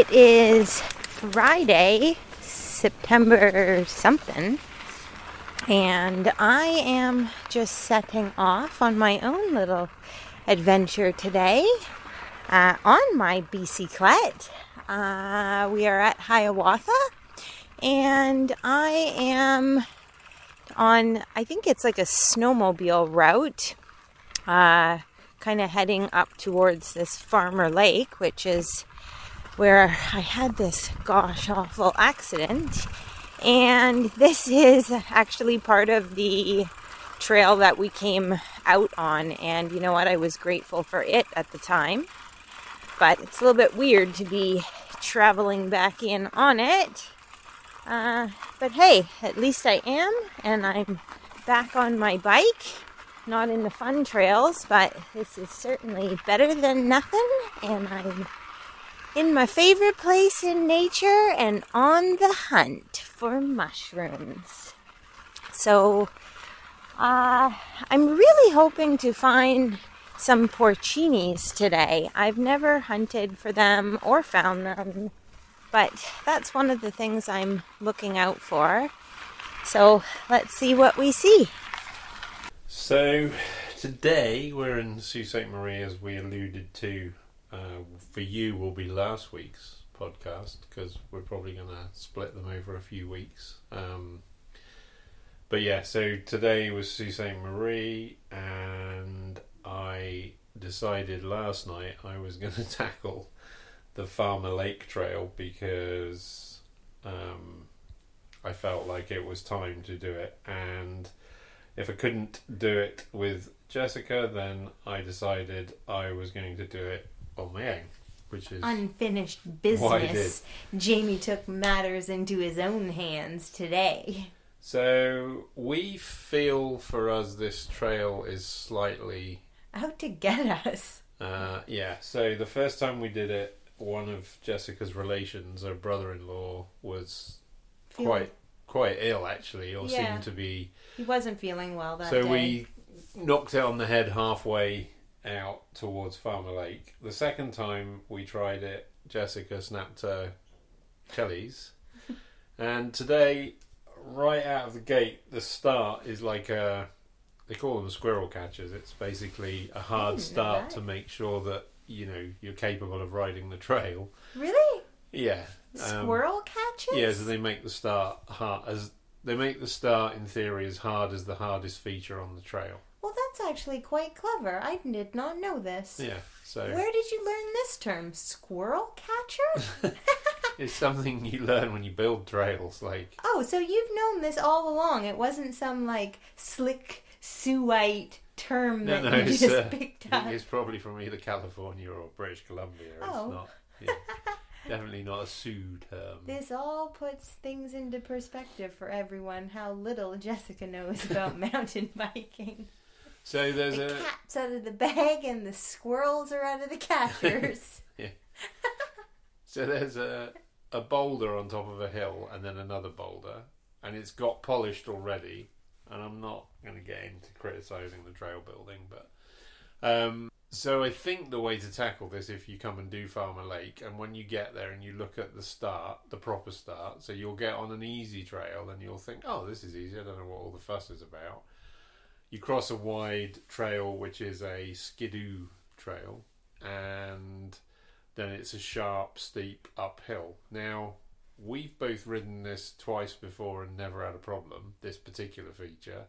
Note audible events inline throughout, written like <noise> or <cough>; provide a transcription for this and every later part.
It is Friday, September something, and I am just setting off on my own little adventure today uh, on my bicyclette. Uh, we are at Hiawatha, and I am on, I think it's like a snowmobile route, uh, kind of heading up towards this Farmer Lake, which is where I had this gosh awful accident. And this is actually part of the trail that we came out on. And you know what? I was grateful for it at the time. But it's a little bit weird to be traveling back in on it. Uh, but hey, at least I am, and I'm back on my bike. Not in the fun trails, but this is certainly better than nothing, and I'm in my favorite place in nature and on the hunt for mushrooms. So, uh, I'm really hoping to find some porcinis today. I've never hunted for them or found them, but that's one of the things I'm looking out for. So, let's see what we see. So, today we're in Sault Ste. Marie, as we alluded to uh, for you will be last week's podcast because we're probably going to split them over a few weeks. Um, but yeah, so today was Sault Ste. Marie, and I decided last night I was going <laughs> to tackle the Farmer Lake Trail because um, I felt like it was time to do it. And if I couldn't do it with Jessica, then I decided I was going to do it on man, which is Unfinished business. Jamie took matters into his own hands today. so we feel for us this trail is slightly Out to get us. uh, yeah. So the first time we did it, one of Jessica's relations, her brother-in-law, was Feel- quite quite ill actually, or Yeah. seemed to be. He wasn't feeling well that so day. we knocked it on the head halfway out towards Farmer Lake. The second time we tried it, Jessica snapped her Kelly's. <laughs> and today, right out of the gate, the start is like a. They call them squirrel catchers. It's basically a hard start to make sure that you know you're capable of riding the trail. Really? Yeah. um, Squirrel catches? yeah, so they make the start hard as they make the start in theory as hard as the hardest feature on the trail. Well, that's actually quite clever. I did not know this. Yeah, so Where did you learn this term? Squirrel catcher? <laughs> <laughs> it's something you learn when you build trails. Like oh, so you've known this all along. It wasn't some like slick Suite term no, that no, you <laughs> it's, just uh, picked up. it's probably from either California or British Columbia. Oh. It's not yeah, definitely not a Soo term. This all puts things into perspective for everyone how little Jessica knows about mountain biking. So there's the a cat's out of the bag and the squirrels are out of the catchers. <laughs> so there's a a boulder on top of a hill and then another boulder, and it's got polished already. And I'm not going to get into criticizing the trail building, but um, so I think the way to tackle this, if you come and do Farmer Lake, and when you get there and you look at the start, the proper start, so you'll get on an easy trail and you'll think, oh, this is easy. I don't know what all the fuss is about. You cross a wide trail, which is a skidoo trail, and then it's a sharp, steep uphill. Now, we've both ridden this twice before and never had a problem, this particular feature.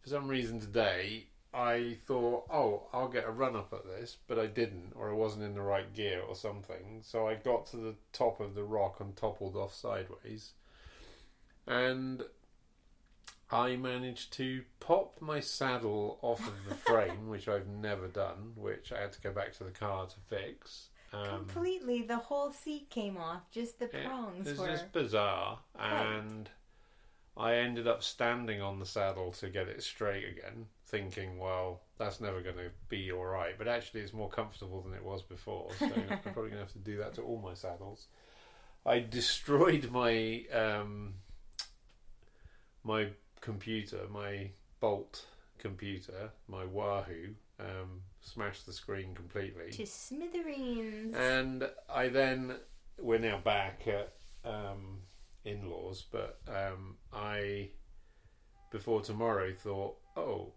For some reason today, I thought, oh, I'll get a run up at this, but I didn't, or I wasn't in the right gear or something. So I got to the top of the rock and toppled off sideways. And I managed to pop my saddle off of the frame, which I've never done, which I had to go back to the car to fix. Um, Completely, the whole seat came off. Just the it prongs was were. just bizarre, and I ended up standing on the saddle to get it straight again, thinking, well, that's never going to be all right. But actually, it's more comfortable than it was before, so <laughs> I'm probably going to have to do that to all my saddles. I destroyed my um, my computer, my Bolt computer, my Wahoo. Um, smashed the screen completely. To smithereens. And I then we're now back at um, in-laws, but um, I before tomorrow thought, oh,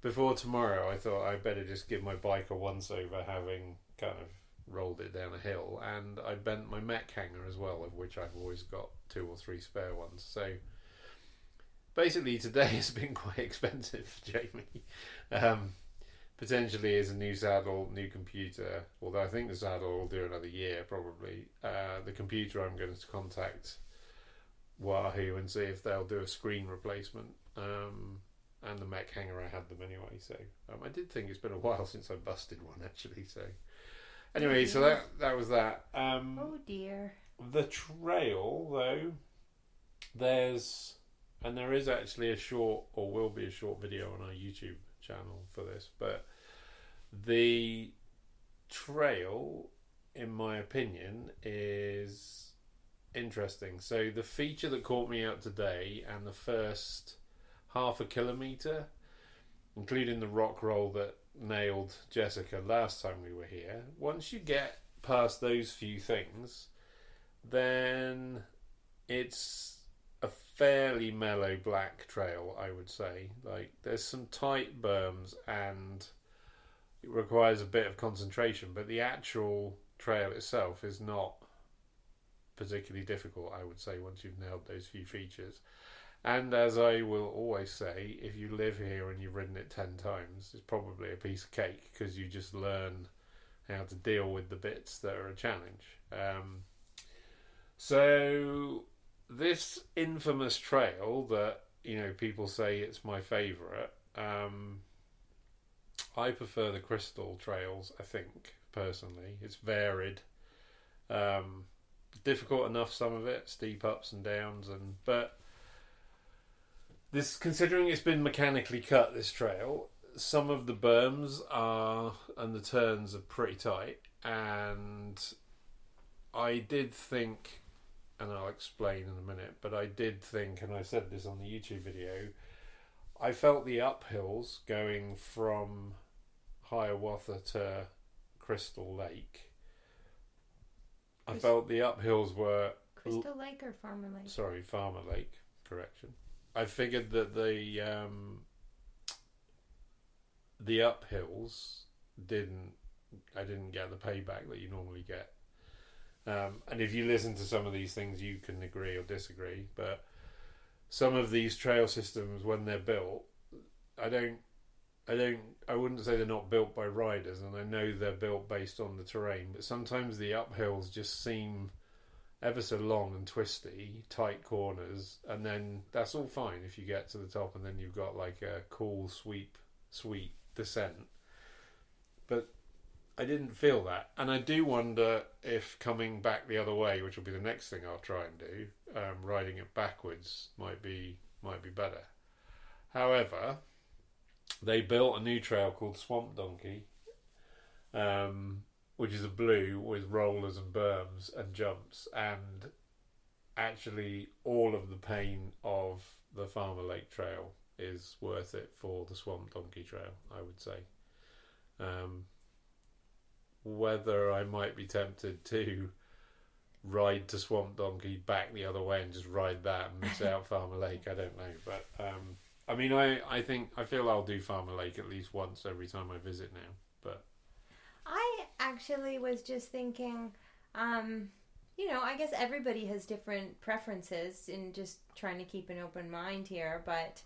before tomorrow I thought I better just give my bike a once over, having kind of rolled it down a hill, and I bent my mech hanger as well, of which I've always got two or three spare ones. So basically, today has been <laughs> quite expensive, for <laughs> Jamie. Um, potentially is a new saddle, new computer. Although I think the saddle will do another year probably. Uh, the computer I'm going to contact Wahoo and see if they'll do a screen replacement. Um, and the mech hanger I had them anyway. So um, I did think it's been a <laughs> while since I busted one actually. So anyway, so that that was that. Um, Oh dear. the trail though, there's and there is actually a short or will be a short video on our YouTube channel for this, but the trail, in my opinion, is interesting. So the feature that caught me out today and the first half a kilometre, including the rock roll that nailed Jessica last time we were here, once you get past those few things, then it's fairly mellow black trail, I would say. Like there's some tight berms and it requires a bit of concentration, but the actual trail itself is not particularly difficult, I would say, once you've nailed those few features. And as I will always say, if you live here and you've ridden it 10 times, it's probably a piece of cake because you just learn how to deal with the bits that are a challenge. Um, so, this infamous trail that, you know, people say it's my favourite, um, I prefer the crystal trails, I think, personally. It's varied. Um, difficult enough, some of it, steep ups and downs, and but this considering it's been mechanically cut this trail some of the berms are and the turns are pretty tight and i did think and i'll explain in a minute but i did think and i said this on the youtube video i felt the uphills going from hiawatha to crystal lake. I felt the uphills were Crystal Lake or Farmer Lake? sorry farmer lake correction. I figured that the um the uphills didn't i didn't get the payback that you normally get um and if you listen to some of these things you can agree or disagree but some of these trail systems when they're built i don't i don't i wouldn't say they're not built by riders and i know they're built based on the terrain but sometimes the uphills just seem ever so long and twisty, tight corners, and then that's all fine if you get to the top and then you've got like a cool sweep, sweet descent. But I didn't feel that, and I do wonder if coming back the other way, which will be the next thing I'll try and do, um, riding it backwards might be might be better. However, they built a new trail called Swamp Donkey. Um, which is a blue with rollers and berms and jumps, and actually all of the pain of the Farmer Lake Trail is worth it for the Swamp Donkey Trail, I would say. Um, whether I might be tempted to ride to Swamp Donkey back the other way and just ride that and miss out <laughs> Farmer Lake, I don't know. But um, I mean, I, I think I feel I'll do Farmer Lake at least once every time I visit now. But I actually was just thinking, um, you know, I guess everybody has different preferences in just trying to keep an open mind here, but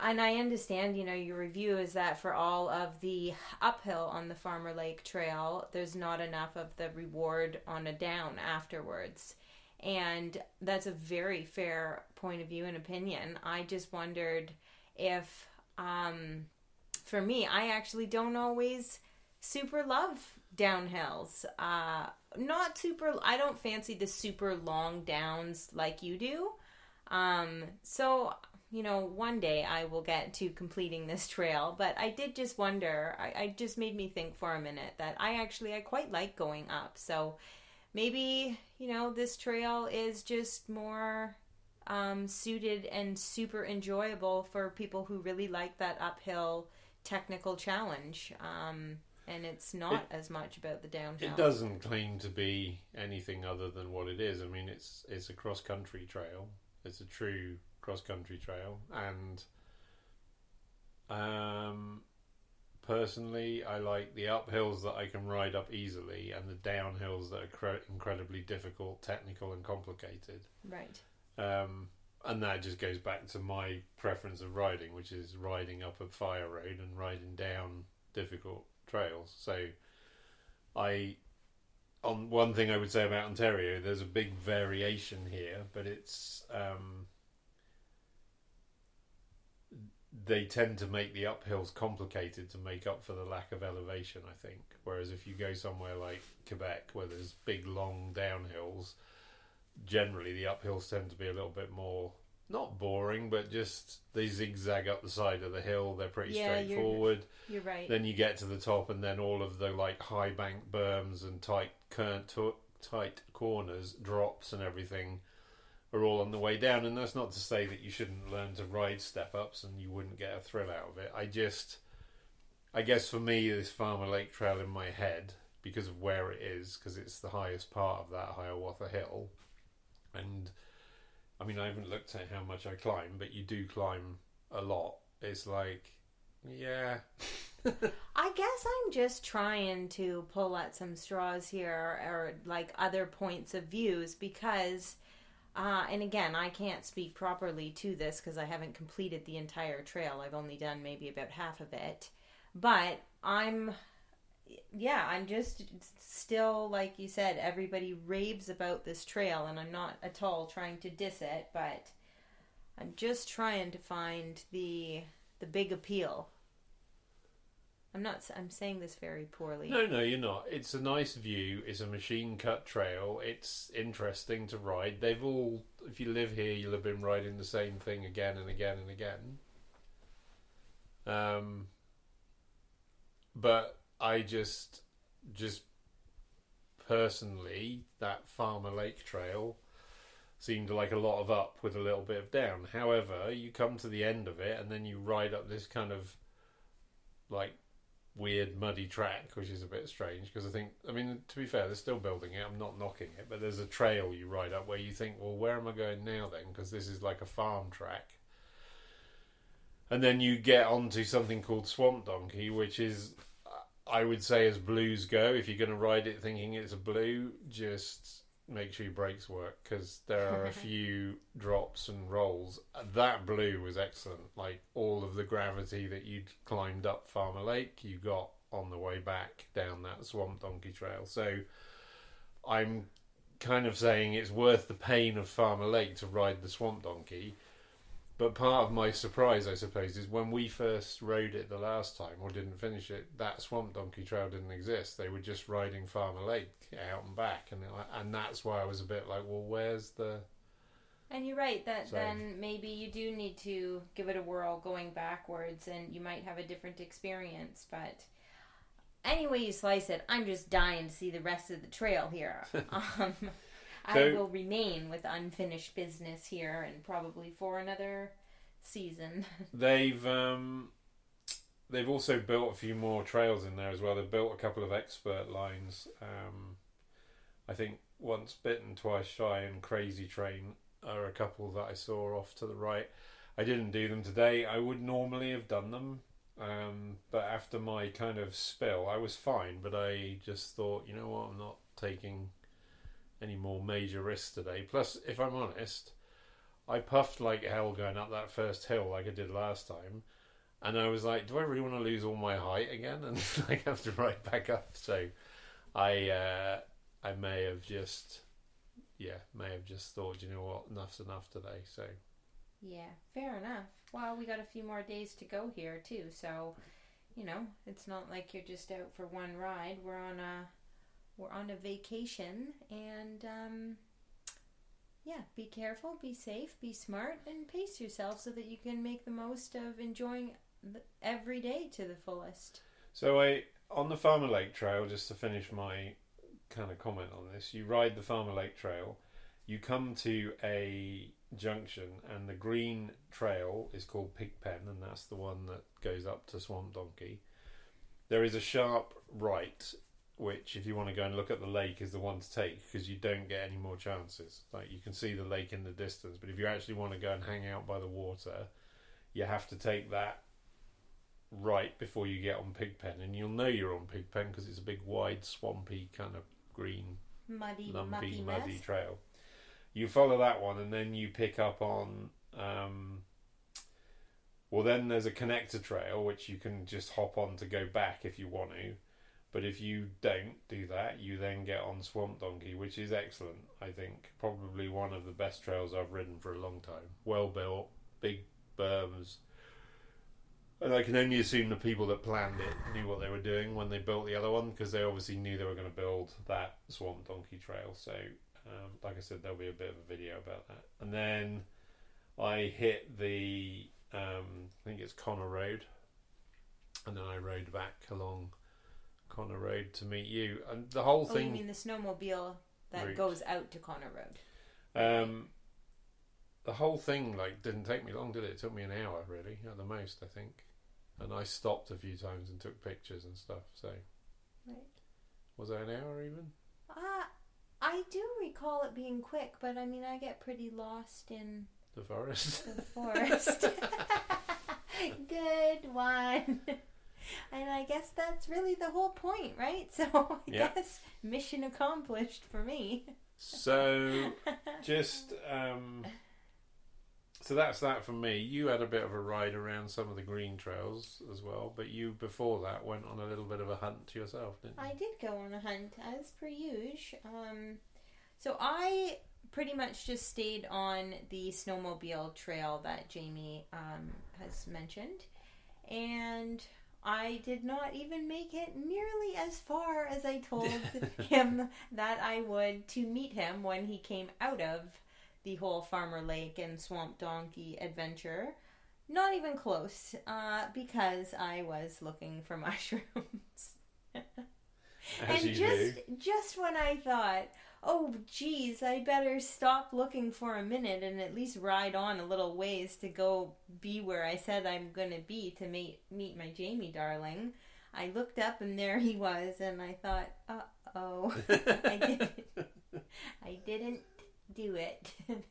and I understand, you know, your review is that for all of the uphill on the Farmer Lake Trail, there's not enough of the reward on a down afterwards. And that's a very fair point of view and opinion. I just wondered if, um, for me, I actually don't always super love downhills. Uh, not super, I don't fancy the super long downs like you do. Um, so, you know, one day I will get to completing this trail, but I did just wonder, I, I just made me think for a minute that I actually, I quite like going up. So maybe, you know, this trail is just more um, suited and super enjoyable for people who really like that uphill technical challenge. Um, and it's not as much about the downhill. It doesn't claim to be anything other than what it is. I mean, it's it's a cross country trail. It's a true cross country trail, and um, personally, I like the uphills that I can ride up easily, and the downhills that are cre- incredibly difficult, technical, and complicated. Right. Um, and that just goes back to my preference of riding, which is riding up a fire road and riding down difficult trails. So, I, on one thing I would say about Ontario, there's a big variation here, but it's um, they tend to make the uphills complicated to make up for the lack of elevation. I think, whereas if you go somewhere like Quebec, where there's big long downhills, generally the uphills tend to be a little bit more not boring, but just they zigzag up the side of the hill. They're pretty Yeah, you're- straightforward. You're right. Then you get to the top, and then all of the like high bank berms and tight current tight corners, drops, and everything are all on the way down. And that's not to say that you shouldn't learn to ride step ups and you wouldn't get a thrill out of it. I just, I guess for me, this Farmer Lake Trail in my head because of where it is, because it's the highest part of that Hiawatha Hill, and I mean I haven't looked at how much I climb, but you do climb a lot. It's like, yeah. <laughs> I guess I'm just trying to pull at some straws here or like other points of views because uh, and again I can't speak properly to this because I haven't completed the entire trail. I've only done maybe about half of it. But I'm yeah, I'm just still like you said everybody raves about this trail and I'm not at all trying to diss it, but I'm just trying to find the the big appeal I'm not. I'm saying this very poorly. No, no, you're not. It's a nice view. It's a machine cut trail. It's interesting to ride. They've all, if you live here, you'll have been riding the same thing again and again and again. Um, but I just, just personally, that Farmer Lake Trail seemed like a lot of up with a little bit of down. However, you come to the end of it and then you ride up this kind of like weird muddy track, which is a bit strange because I think, I mean, to be fair, they're still building it. I'm not knocking it, but there's a trail you ride up where you think, well, where am I going now then? Because this is like a farm track. And then you get onto something called Swamp Donkey, which is, I would say, as blues go. If you're going to ride it thinking it's a blue, just make sure your brakes work because there are a <laughs> few drops and rolls. That blue was excellent. Like all of the gravity that you'd climbed up Farmer Lake, you got on the way back down that Swamp Donkey Trail. So I'm kind of saying it's worth the pain of Farmer Lake to ride the Swamp Donkey. But part of my surprise, I suppose, is when we first rode it the last time, or didn't finish it, that Swamp Donkey Trail didn't exist. They were just riding Farmer Lake out and back, and and that's why I was a bit like, well, where's the And you're right that So- then maybe you do need to give it a whirl going backwards, and you might have a different experience. But anyway, you slice it, I'm just dying to see the rest of the trail here. <laughs> um, I will remain with unfinished business here, and probably for another season. <laughs> They've um, they've also built a few more trails in there as well. They've built a couple of expert lines. Um, I think once bitten, twice shy, and Crazy Train are a couple that I saw off to the right. I didn't do them today. I would normally have done them, um, but after my kind of spill, I was fine. But I just thought, you know what, I'm not taking any more major risks today. Plus, if I'm honest, I puffed like hell going up that first hill like I did last time. And I was like, do I really want to lose all my height again <laughs> and like have to ride back up? So I uh, I may have just yeah, may have just thought, you know what, enough's enough today. So Yeah, fair enough. Well, we got a few more days to go here too, so you know, it's not like you're just out for one ride. We're on a we're on a vacation and um yeah, be careful, be safe, be smart and pace yourself so that you can make the most of enjoying every day to the fullest. So I on the Farmer Lake Trail, just to finish my kind of comment on this, you ride the Farmer Lake Trail, you come to a junction, and the green trail is called Pigpen, and that's the one that goes up to Swamp Donkey. there is a sharp right, which if you want to go and look at the lake, is the one to take because you don't get any more chances. Like you can see the lake in the distance, but if you actually want to go and hang out by the water, you have to take that right before you get on Pigpen, and you'll know you're on Pigpen because it's a big, wide, swampy kind of green Muddy, lumpy, mucky muddy trail. You follow that one, and then you pick up on. Um, well, then there's a connector trail which you can just hop on to go back if you want to. But if you don't do that, you then get on Swamp Donkey, which is excellent. I think probably one of the best trails I've ridden for a long time. Well built, big berms. And I can only assume the people that planned it knew what they were doing when they built the other one because they obviously knew they were going to build that Swamp Donkey Trail. So, um, like I said, there'll be a bit of a video about that. And then I hit the, um, I think it's Connor Road, and then I rode back along Connor Road to meet you. And the whole Oh, you mean the snowmobile that Route. goes out to Connor Road? um, the whole thing like didn't take me long, did it? It took me an hour, really, at the most, I think. And I stopped a few times and took pictures and stuff. So, Right. was that an hour even? Uh, I do recall it being quick, but I mean, I get pretty lost in The forest. the forest. <laughs> <laughs> Good one. And I guess that's really the whole point, right? <laughs> So I Yeah. guess mission accomplished for me. so, <laughs> just um, so that's that for me. You had a bit of a ride around some of the green trails as well, but you before that went on a little bit of a hunt to yourself, didn't you? I did go on a hunt as per usual. Um, so I pretty much just stayed on the snowmobile trail that Jamie um, has mentioned, and I did not even make it nearly as far as I told <laughs> him that I would to meet him when he came out of the whole Farmer Lake and Swamp Donkey adventure. Not even close, uh, because I was looking for <laughs> mushrooms. And just do. just when I thought, oh geez, I better stop looking for a minute and at least ride on a little ways to go be where I said I'm gonna be to meet meet my Jamie darling. I looked up and there he was, and I thought, uh oh, <laughs> I didn't, I didn't do it. <laughs>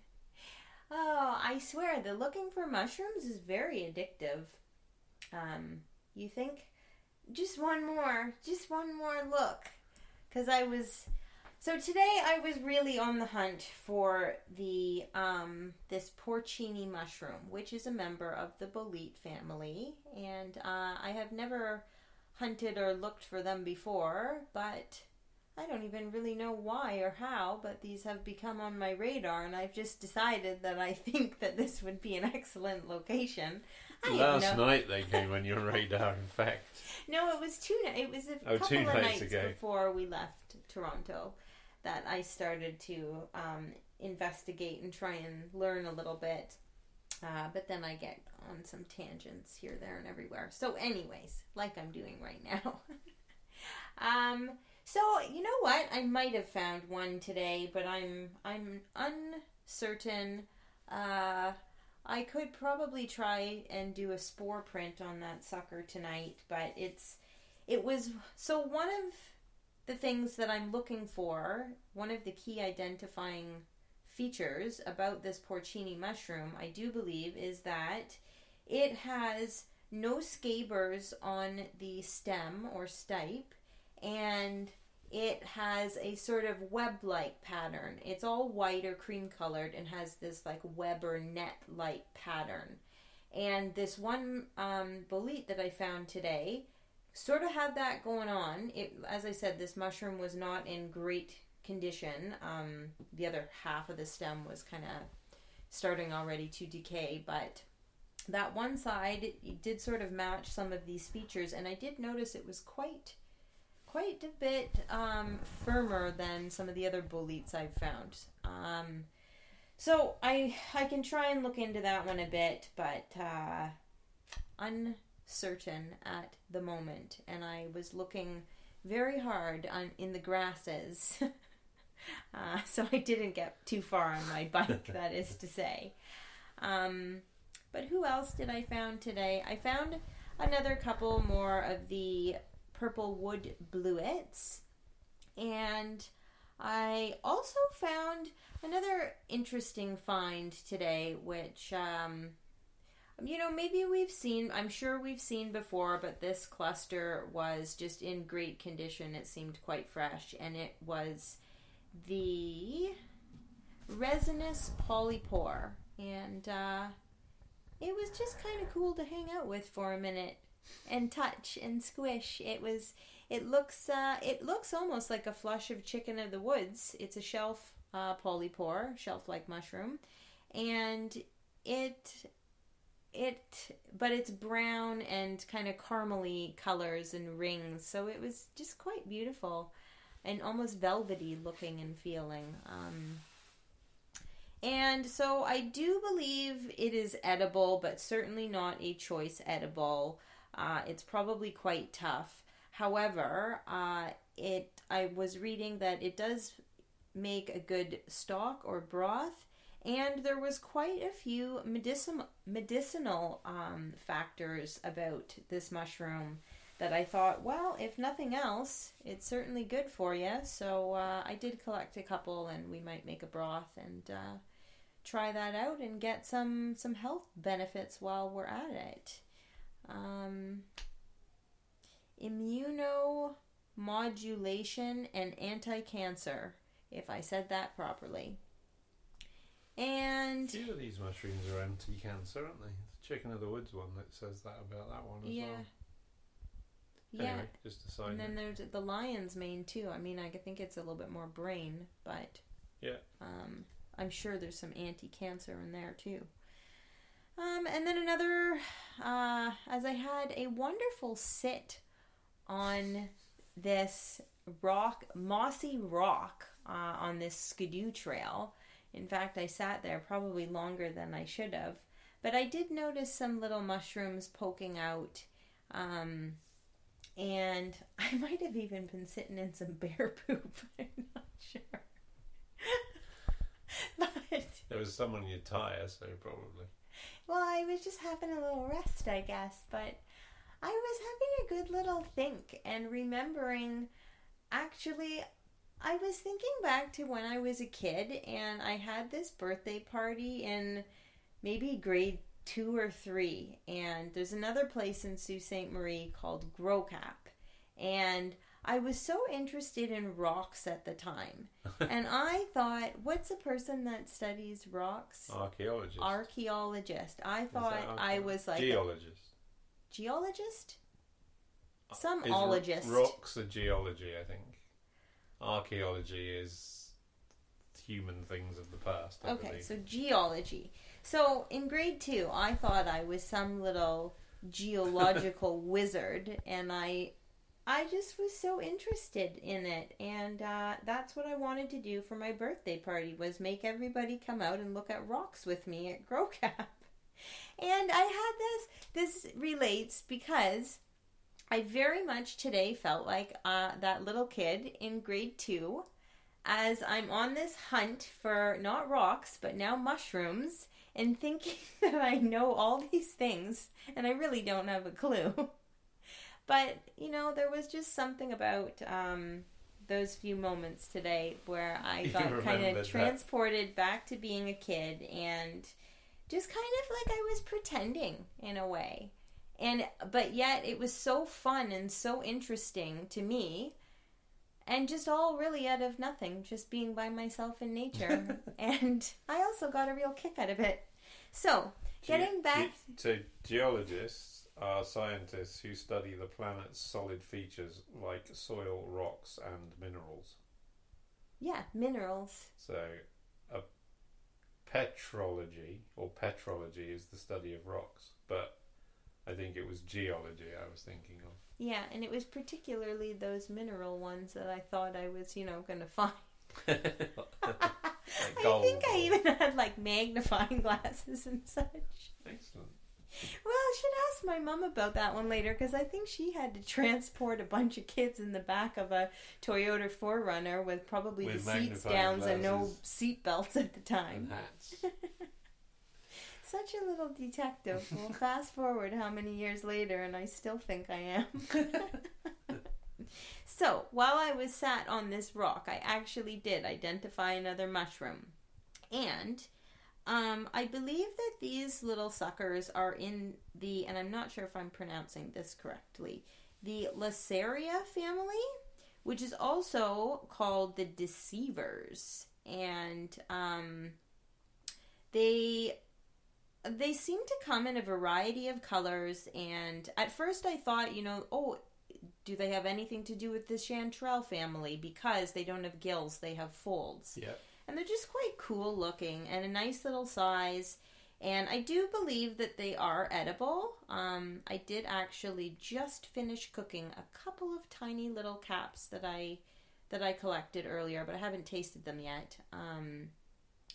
oh, I swear, the looking for mushrooms is very addictive. Um, you think just one more, just one more look, because I was. So today I was really on the hunt for the um, this porcini mushroom, which is a member of the bolete family, and uh, I have never hunted or looked for them before, but I don't even really know why or how, but these have become on my radar, and I've just decided that I <laughs> think that this would be an excellent location. I Last no- night they came <laughs> on your radar, in fact. no, it was two. It was a Oh, couple of nights nights ago. before we left Toronto that I started to um, investigate and try and learn a little bit. Uh, but then I get on some tangents here, there, and everywhere. So, anyways, like I'm doing right <laughs> now. um. So you know what? I might have found one today, but I'm I'm uncertain. Uh, I could probably try and do a spore print on that sucker tonight, but it's it was so one of the things that I'm looking for, one of the key identifying features about this porcini mushroom, I do believe, is that it has no scabers on the stem or stipe, and it has a sort of web-like pattern. It's all white or cream colored and has this like web or net-like pattern. And this one um, bolete that I found today sort of had that going on. It, as I said, this mushroom was not in great condition. Um, the other half of the stem was kind of starting already to decay, but that one side did sort of match some of these features, and I did notice it was quite quite a bit um, firmer than some of the other boletes I've found. Um, so I I can try and look into that one a bit, but uh, uncertain at the moment, and I was looking very hard on in the grasses. <laughs> uh, so I didn't get too far on my bike, <laughs> that is to say. Um, but who else did I found today? I found another couple more of the purple wood blewits. And I also found another interesting find today, which, um, you know, maybe we've seen, I'm sure we've seen before, but this cluster was just in great condition. It seemed quite fresh, and it was the resinous polypore. And uh, it was just kind of cool to hang out with for a minute and touch and squish. It was. It looks. Uh, it looks almost like a flush of chicken of the woods. It's a shelf uh, polypore, shelf-like mushroom, and it. It, but it's brown and kind of caramely colors and rings, so it was just quite beautiful, and almost velvety looking and feeling. Um, and so I do believe it is edible, but certainly not a choice edible. Uh, it's probably quite tough. However, uh, it I was reading that it does make a good stock or broth, and there was quite a few medicinal medicinal um, factors about this mushroom that I thought, well, if nothing else, it's certainly good for you. So uh, I did collect a couple, and we might make a broth and uh, try that out and get some some health benefits while we're at it. Um, immunomodulation and anti-cancer, if I said that properly. And A few of these mushrooms are anti-cancer, aren't they? The chicken of the woods one that says that about that one as yeah, well. yeah. Anyway, just a side And then there's the lion's mane too. I mean, I think it's a little bit more brain, but Yeah. um, I'm sure there's some anti-cancer in there too. Um, and then another, uh, as I had a wonderful sit on this rock, mossy rock, uh, on this skidoo trail. In fact, I sat there probably longer than I should have, but I did notice some little mushrooms poking out. Um, and <laughs> I might have even been sitting in some bear <laughs> poop. I'm not sure. <laughs> but There was some on your tyre, so probably. well, I was just having a little rest, I guess. But I was having a good little think and remembering. Actually, I was thinking back to when I was a kid and I had this birthday party in maybe grade two or three. And there's another place in Sault Ste. Marie called Gros Cap. And I was so interested in rocks at the time. <laughs> and I thought, what's a person that studies rocks? Archaeologist. Archaeologist. I thought I was like a geologist. geologist? Uh, Some Is ro- ologist. Rocks are geology, I think. Archaeology is human things of the past. I Okay, believe. so geology. So in grade two, I thought I was some little geological <laughs> wizard, and I, I just was so interested in it, and uh, that's what I wanted to do for my birthday party was make everybody come out and look at rocks with me at <laughs> Gros Cap. And I had this. This relates because I very much today felt like uh, that little kid in grade two as I'm on this hunt for not rocks, but now mushrooms, and thinking <laughs> that I know all these things, and I really don't have a clue. <laughs> but, you know, there was just something about um, those few moments today where I <laughs> got kind of that. transported back to being a kid and just kind of like I was pretending in a way. And but yet it was so fun and so interesting to me and just all really out of nothing, just being by myself in nature. <laughs> and I also got a real kick out of it. So, Ge- getting back, ge- so geologists are scientists who study the planet's solid features like soil, rocks, and minerals. yeah, minerals. So, a petrology or petrology is the study of rocks, but I think it was geology I was thinking of. Yeah, and it was particularly those mineral ones that I thought I was, you know, going to find. Like <laughs> I think I even had like magnifying glasses and such. Excellent. Well, I should ask my mom about that one later because I think she had to transport a bunch of kids in the back of a Toyota 4Runner with probably With the seats down and no seat belts at the time. <laughs> Such a little detective. Well, <laughs> fast forward how many years later, and I still think I am. <laughs> So, while I was sat on this rock, I actually did identify another mushroom. And um, I believe that these little suckers are in the, and I'm not sure if I'm pronouncing this correctly, the Laccaria family, which is also called the Deceivers. And um, they they seem to come in a variety of colors and at first i thought you know oh do they have anything to do with the chanterelle family? Because they don't have gills they have folds. Yeah. and they're just quite cool looking and a nice little size. And i do believe that they are edible. Um, i did actually just finish cooking a couple of tiny little caps that i that i collected earlier but i haven't tasted them yet. Um,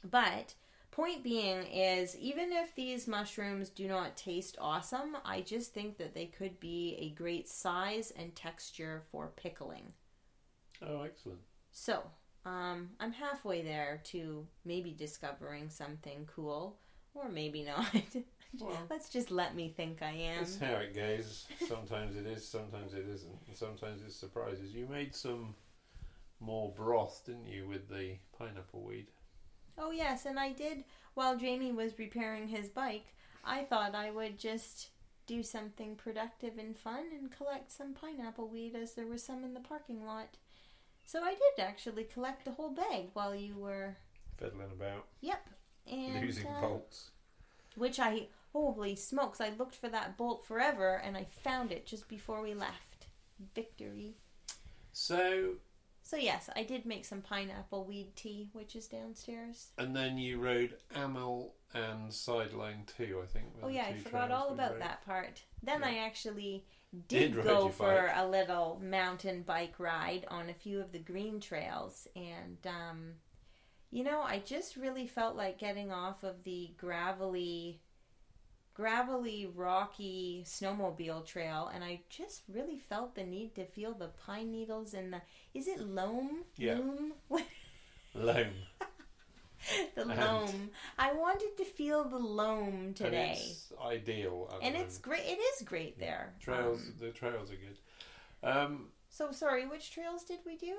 but point being is even if these mushrooms do not taste awesome i just think that they could be a great size and texture for pickling Oh, excellent. so um, i'm halfway there to maybe discovering something cool or maybe not <laughs> Well, let's just let me think i am That's how it goes. Sometimes it is, sometimes it isn't, and sometimes it surprises. You made some more broth, didn't you, with the pineapple weed? Oh yes and i did while jamie was repairing his bike i thought i would just do something productive and fun and collect some pineapple weed as there was some in the parking lot. So i did actually collect the whole bag while you were Fiddling about, yep and losing uh, bolts. which i holy smokes i looked for that bolt forever and i found it just before we left. Victory. So, so yes i did make some pineapple weed tea which is downstairs and then you rode Amel and Sideline too, I think. Oh yeah, I forgot all about rode. that part. Then Yeah. I actually Did did, go for a little mountain bike ride on a few of the green trails, and um, you know, I just really felt like getting off of the gravelly, gravelly, rocky snowmobile trail, and I just really felt the need to feel the pine needles and the. Is it loam? Yeah. Loam? <laughs> Loam. the And- loam. I wanted to feel the loam And today. it's ideal. and it's great. It is great there. trails. Um, the trails are good. Um, so sorry, which trails did we do?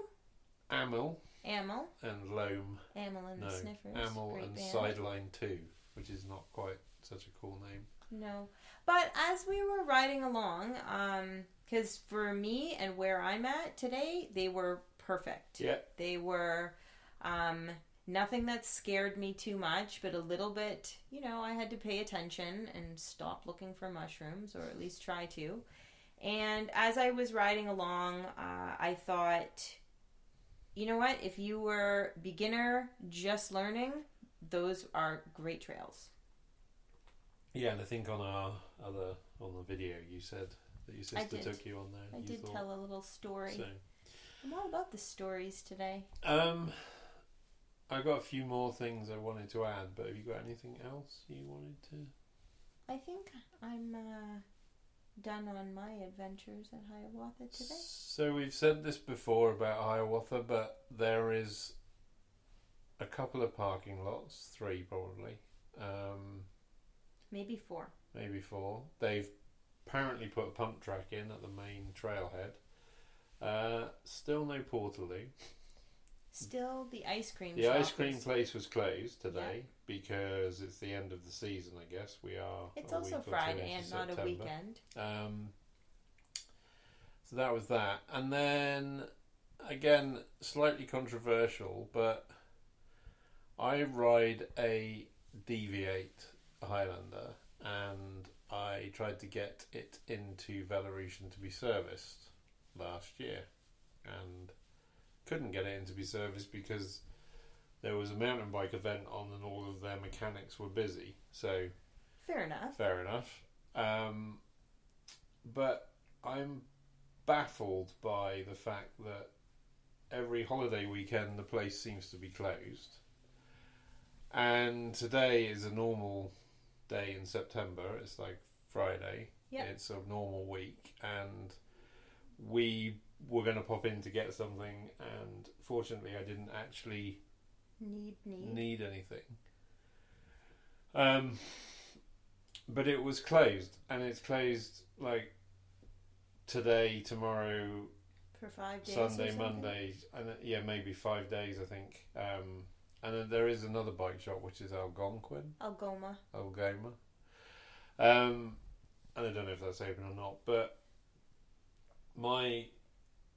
Amel Amel, and Loam. Amel and No, the Sniffers. Amel great and band. Sideline Two, which is not quite such a cool name. No, but as we were riding along, um, because for me and where I'm at today, they were perfect. Yeah. They were, um, nothing that scared me too much, but a little bit. You know, I had to pay attention and stop looking for mushrooms, or at least try to. And as I was riding along, uh, I thought, you know what? If you were beginner, just learning, those are great trails. Yeah, and I think on our other on the video you said that your sister did. took you on there. I you did thought, tell a little story. So, I'm all about the stories today. um, I got a few more things I wanted to add, but have you got anything else you wanted to? I think I'm uh, done on my adventures at Hiawatha today. So we've said this before about Hiawatha, but there is a couple of parking lots, three probably, um, Maybe four. maybe four. They've apparently put a pump track in at the main trailhead. Uh, still no Portaloo. Still, the ice cream. The ice cream is- place was closed today because it's the end of the season. I guess we are. It's also week or two Friday and not a weekend. Um, so that was that, and then again, slightly controversial, but I ride a DV8 Highlander, and I tried to get it into Belarusian to be serviced last year, and couldn't get it in to be serviced because there was a mountain bike event on, and all of their mechanics were busy. So Fair enough. Fair enough. Um, but I'm baffled by the fact that every holiday weekend the place seems to be closed. And today is a normal day in September. It's like Friday. Yep. It's a normal week. And we were going to pop in to get something. And fortunately, I didn't actually Need, need. need anything. Um, but it was closed, and it's closed like today, tomorrow, for five days. Sunday? Monday, and uh, yeah, maybe five days, I think. Um, and then there is another bike shop which is Algonquin, Algoma. Algoma. Um, and I don't know if that's open or not, but my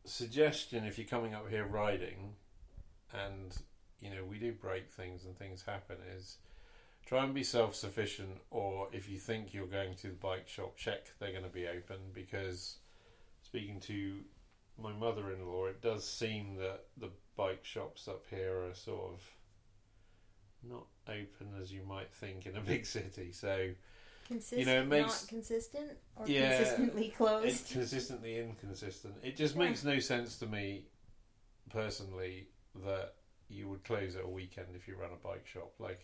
suggestion if you're coming up here riding and you know we do break things and things happen is try and be self-sufficient or if you think you're going to the bike shop check they're going to be open because speaking to my mother-in-law it does seem that the bike shops up here are sort of not open as you might think in a <laughs> big city so Consist- You know, it makes- not consistent or Yeah, consistently it's closed. <laughs> consistently inconsistent. It just Yeah. makes no sense to me personally that you would close at a weekend if you run a bike shop. Like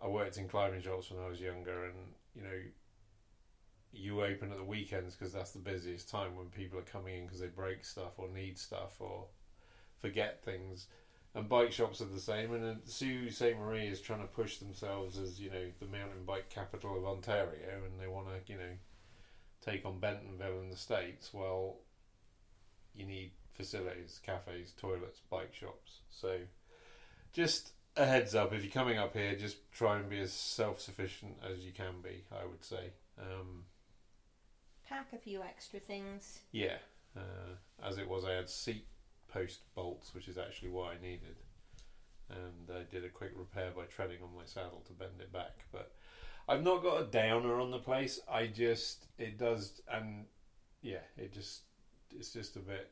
I worked in climbing shops when I was younger, and you know, you open at the weekends because that's the busiest time when people are coming in because they break stuff or need stuff or forget things. And bike shops are the same. And then Sault Ste. Marie is trying to push themselves as you know the mountain bike capital of Ontario, and they want to you know take on Bentonville in the States, well, you need facilities, cafes, toilets, bike shops. So, just a heads up if you're coming up here, just try and be as self sufficient as you can be, I would say. Um, Pack a few extra things. yeah, uh, as it was, I had seat post bolts, which is actually what I needed. And I did a quick repair by treading on my saddle to bend it back. But I've not got a downer on the place. I just, it does, and yeah, it just, it's just a bit,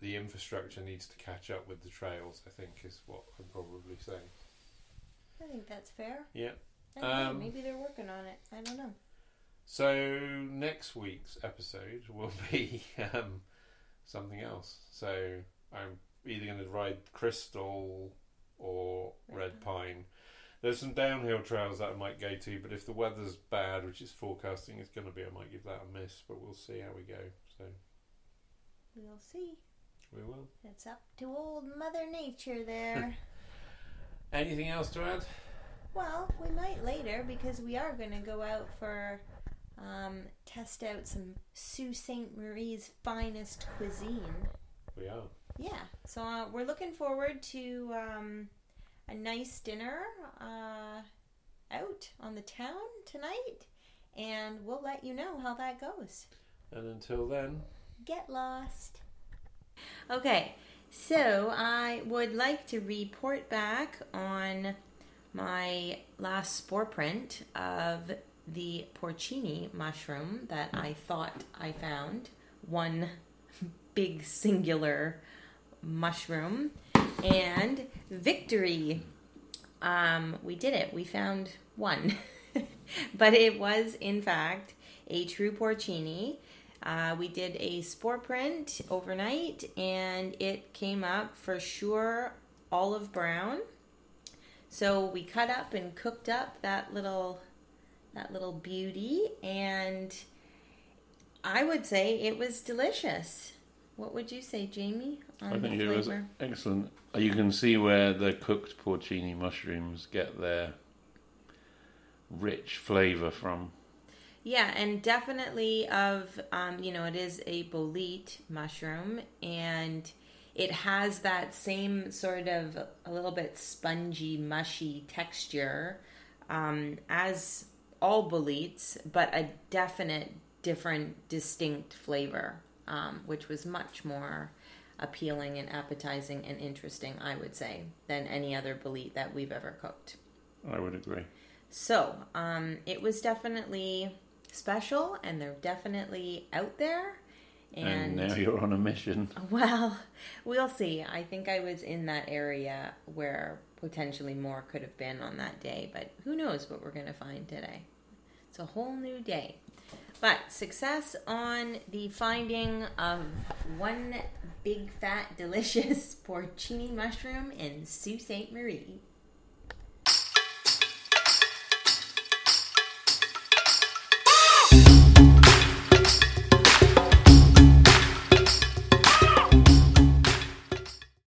the infrastructure needs to catch up with the trails, I think, is what I'm probably saying. I think that's fair. Yeah. Know, Um, maybe they're working on it. I don't know. So next week's episode will <laughs> be um, something else. So I'm either going to ride Crystal or Red Pine. There's some downhill trails that I might go to, but if the weather's bad, which is forecasting it's going to be, I might give that a miss. But we'll see how we go. So We'll see. we will. It's up to old Mother Nature there. <laughs> Anything else to add? well, we might later because we are going to go out for um, test out some Sault Ste. Marie's finest cuisine. We are. Yeah, so uh, we're looking forward to um, a nice dinner uh, out on the town tonight, and we'll let you know how that goes. And until then, Get lost. Okay, so I would like to report back on my last spore print of the porcini mushroom that I thought I found. One big singular mushroom. And victory! Um, we did it. We found one. <laughs> but it was, in fact, a true porcini. Uh, we did a spore print overnight and it came up for sure olive brown. So we cut up and cooked up that little that little beauty and I would say it was delicious. What would you say, Jamie? On I think the it was excellent. You can see where the cooked porcini mushrooms get their rich flavour from. Yeah, and definitely of um, you know, it is a bolete mushroom and it has that same sort of a little bit spongy, mushy texture um, as all boletes, but a definite different, distinct flavor, um, which was much more appealing and appetizing and interesting, I would say, than any other bolete that we've ever cooked. I would agree. So, um, it was definitely special and they're definitely out there. And, And, now you're on a mission. <laughs> well, we'll see. I think I was in that area where potentially more could have been on that day, but who knows what we're going to find today. It's a whole new day. But success on the finding of one big fat <laughs> delicious porcini mushroom in Sault Ste. Marie.